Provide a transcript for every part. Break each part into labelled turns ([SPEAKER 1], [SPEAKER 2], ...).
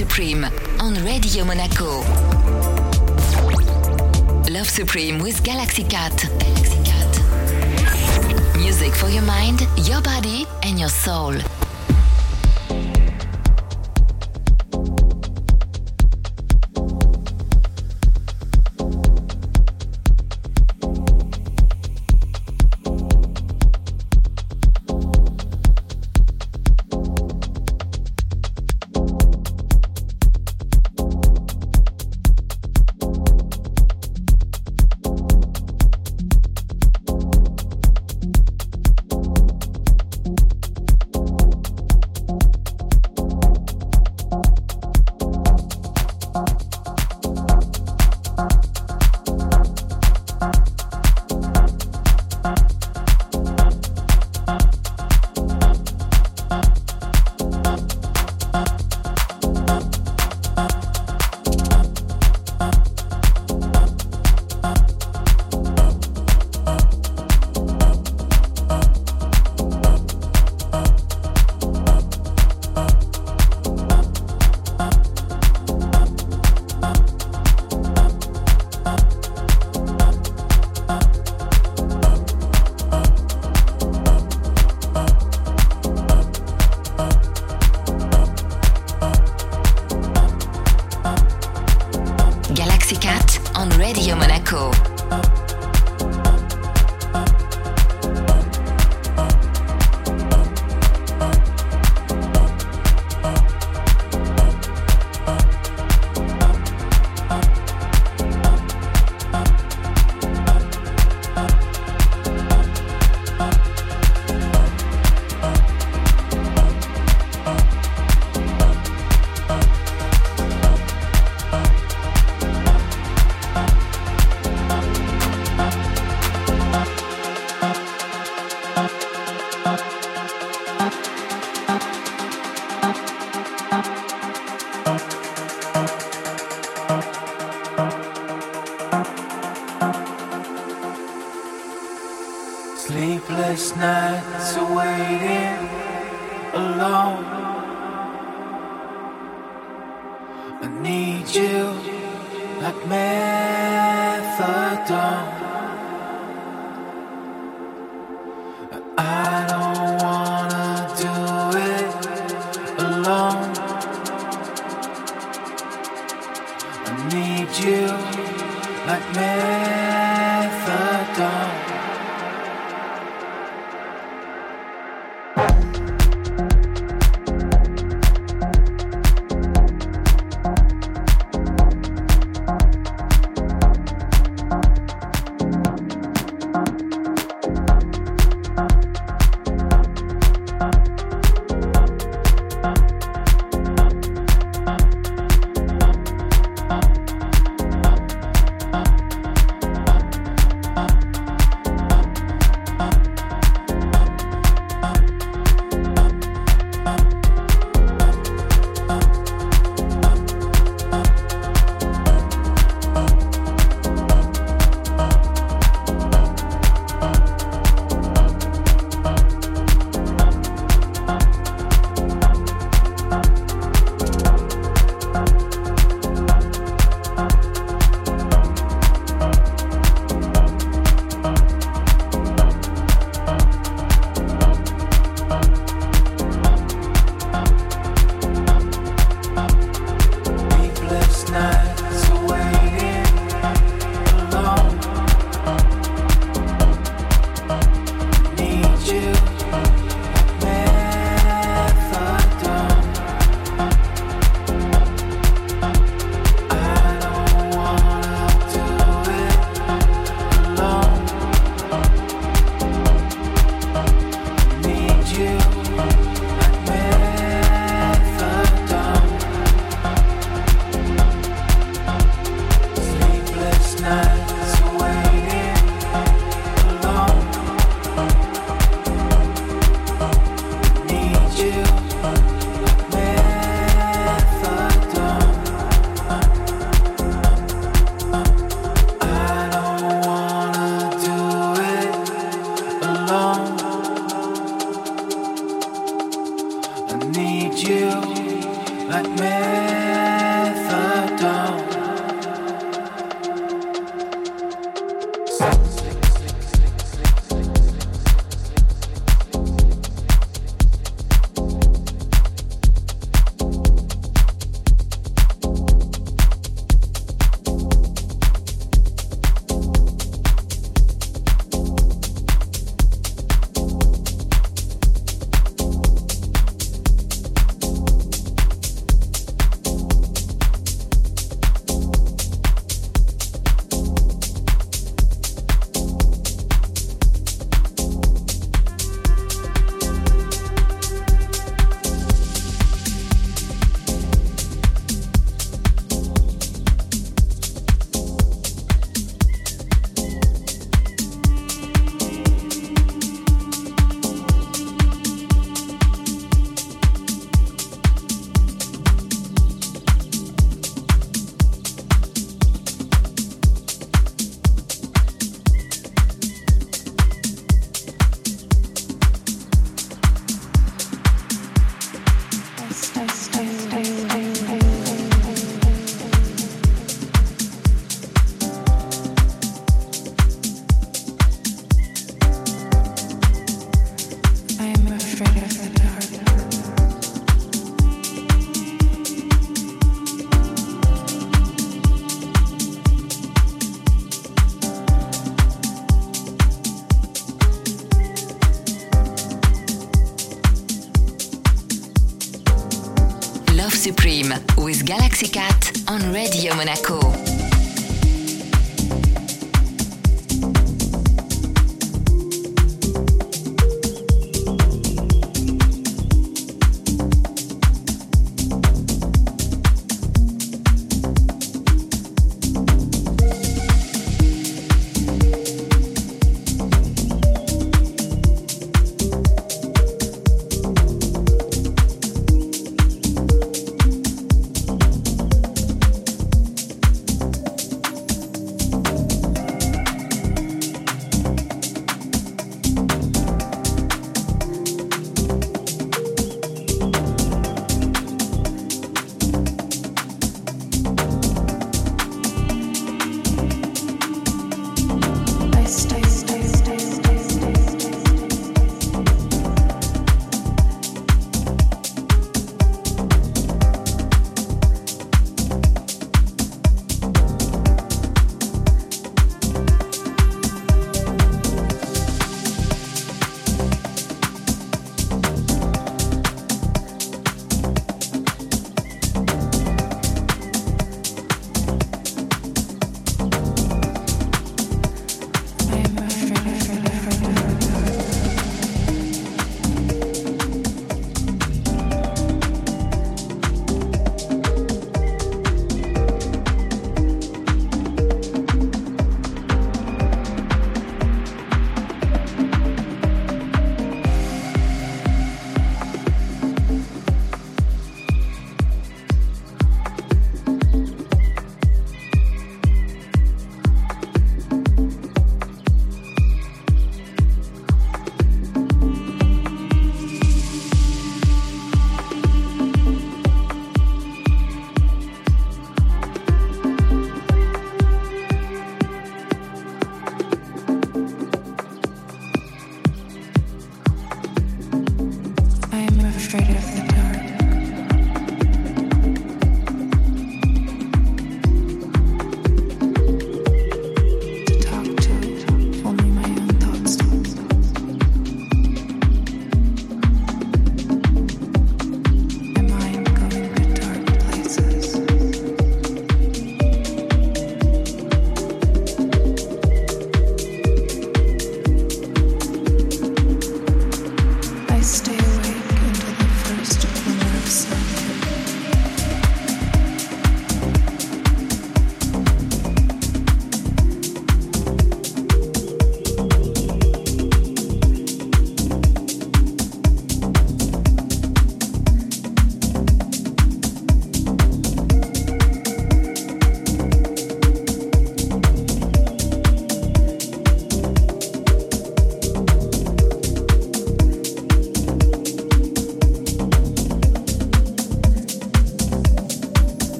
[SPEAKER 1] Supreme on Radio Monaco. Love Supreme with Galaxy Cat. Galaxy Cat. Music for your mind, your body, and your soul.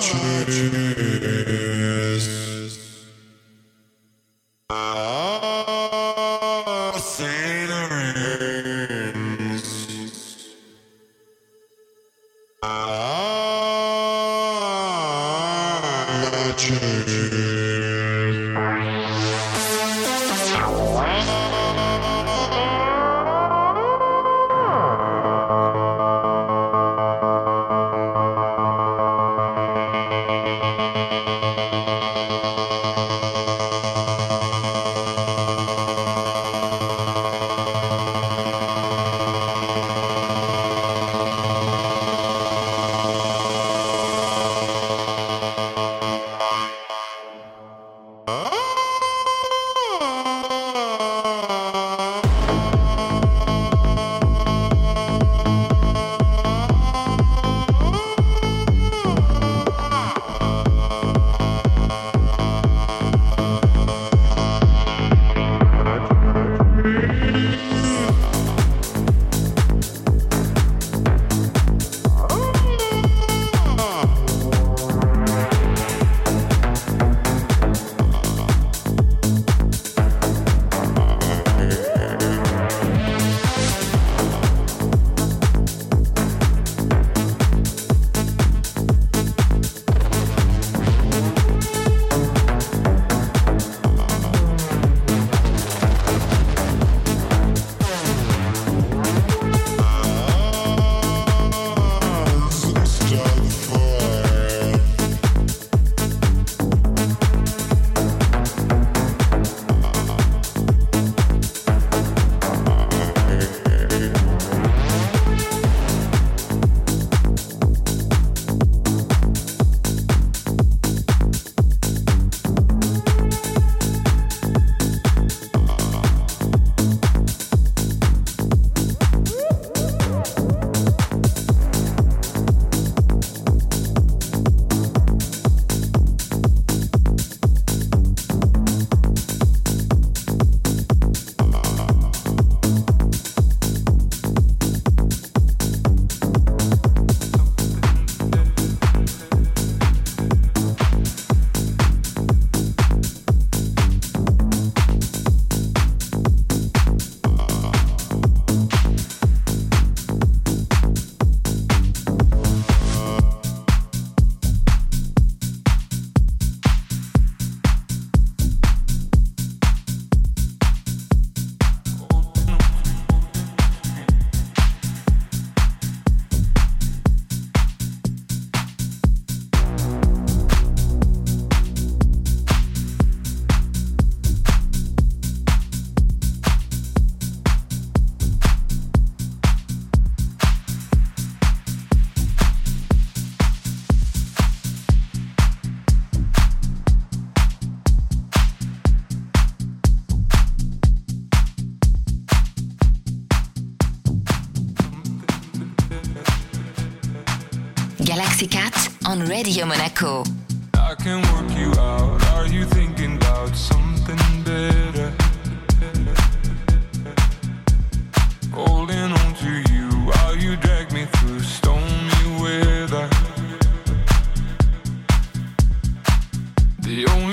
[SPEAKER 2] Watch me.
[SPEAKER 3] Radio Monaco.
[SPEAKER 4] I can work you out. Are you thinking about something better? Holding on to you while you drag me through stormy weather. The only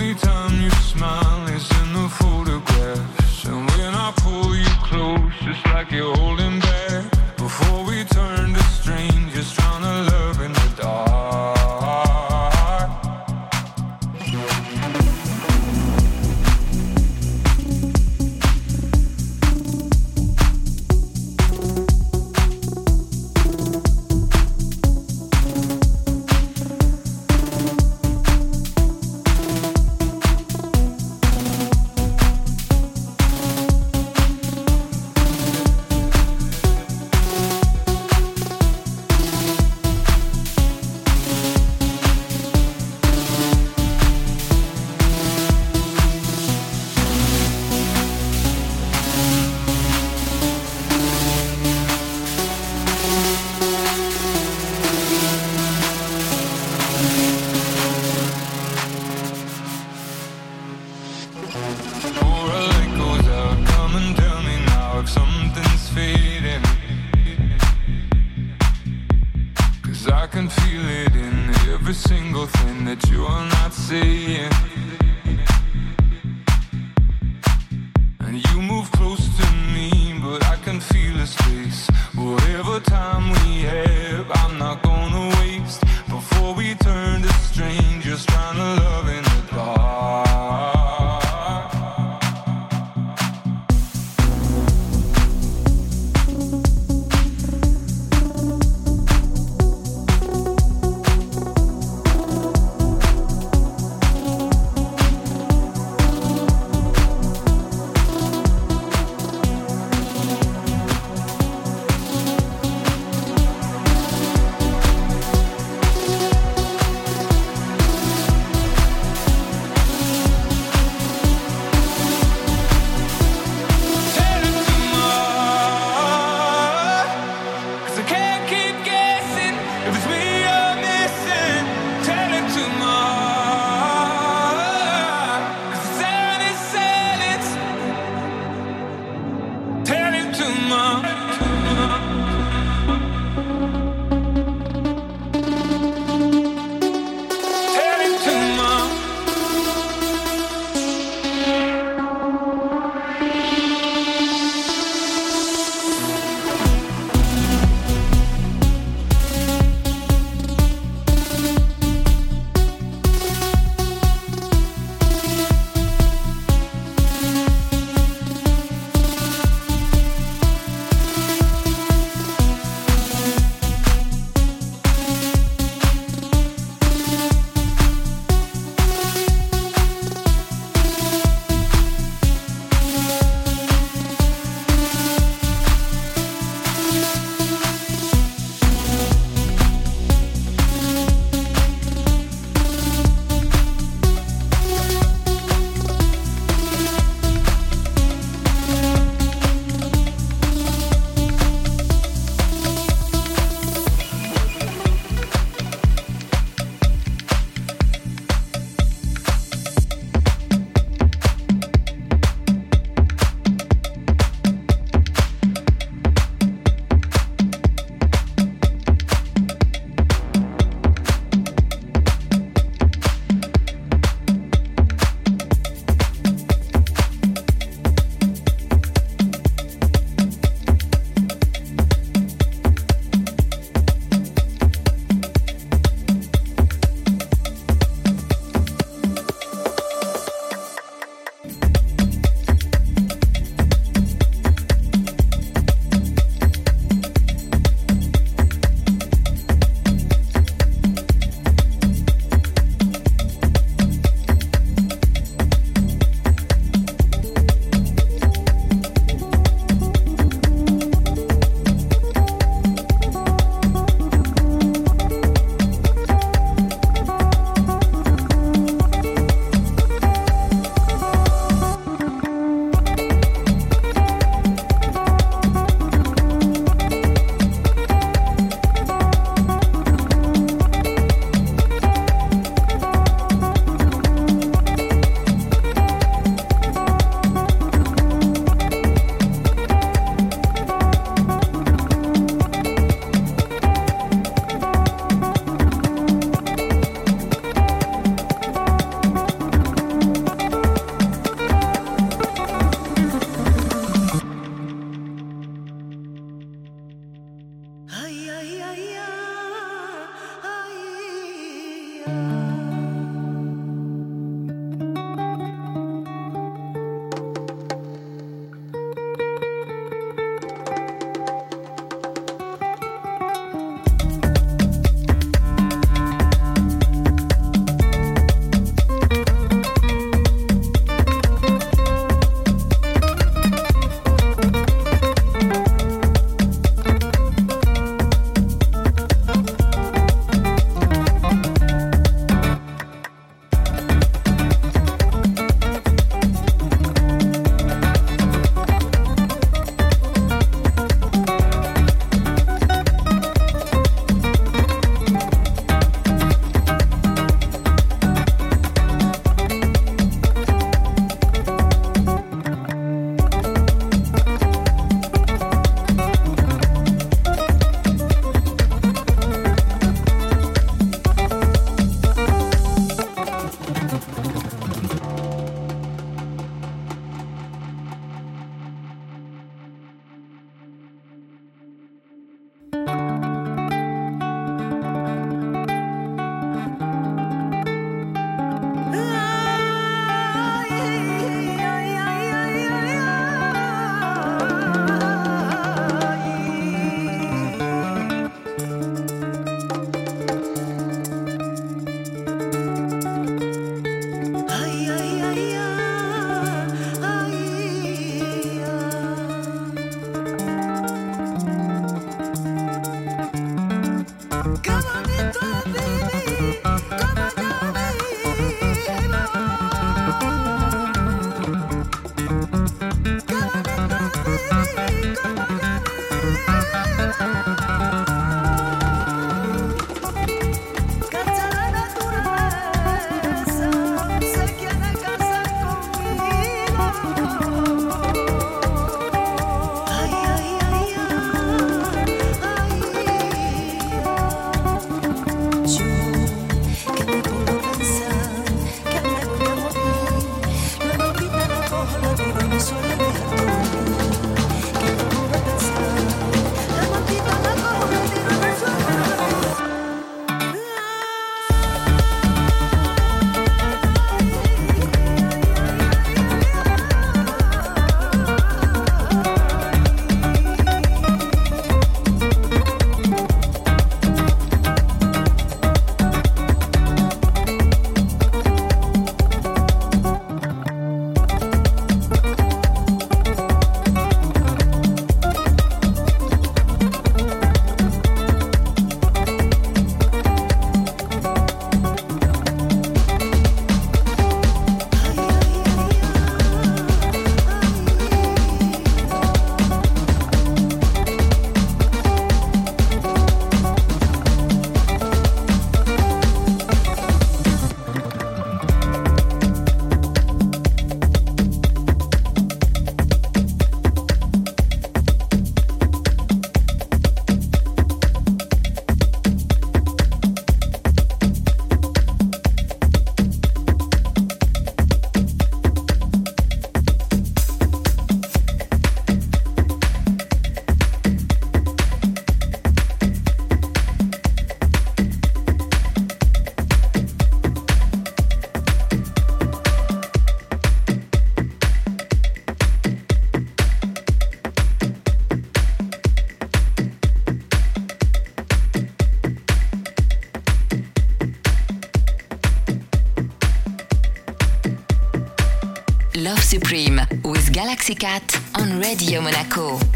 [SPEAKER 3] Galaxy Cat on Radio Monaco.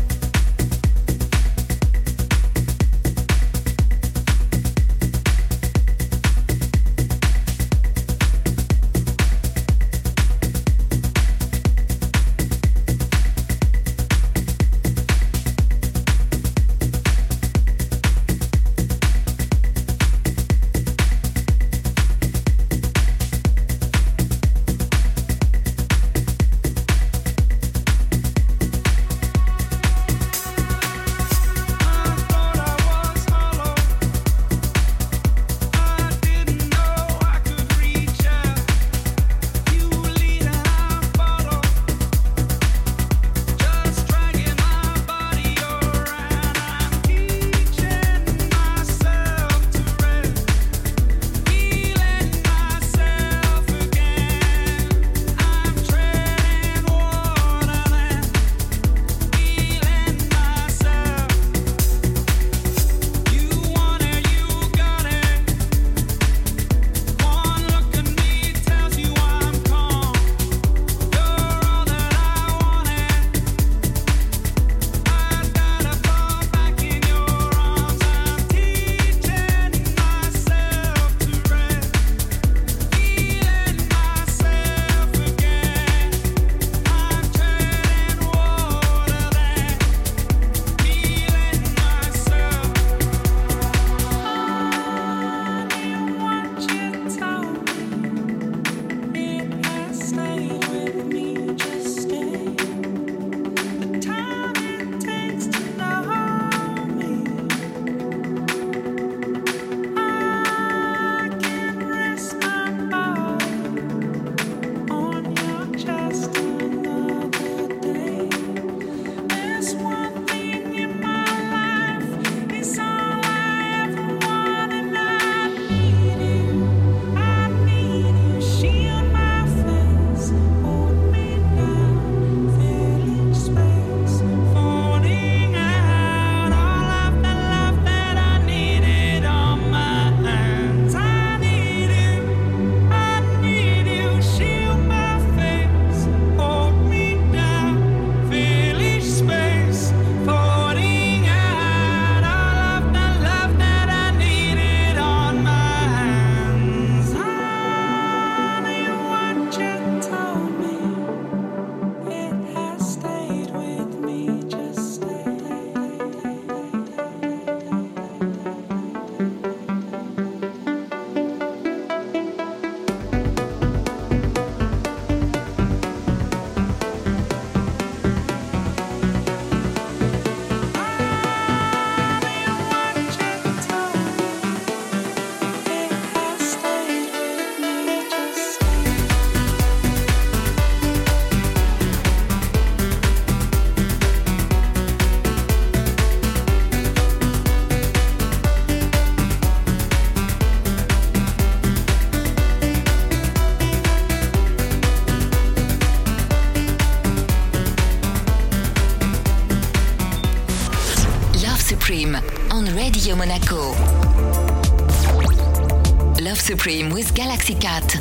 [SPEAKER 3] Supreme with Galaxy Cat.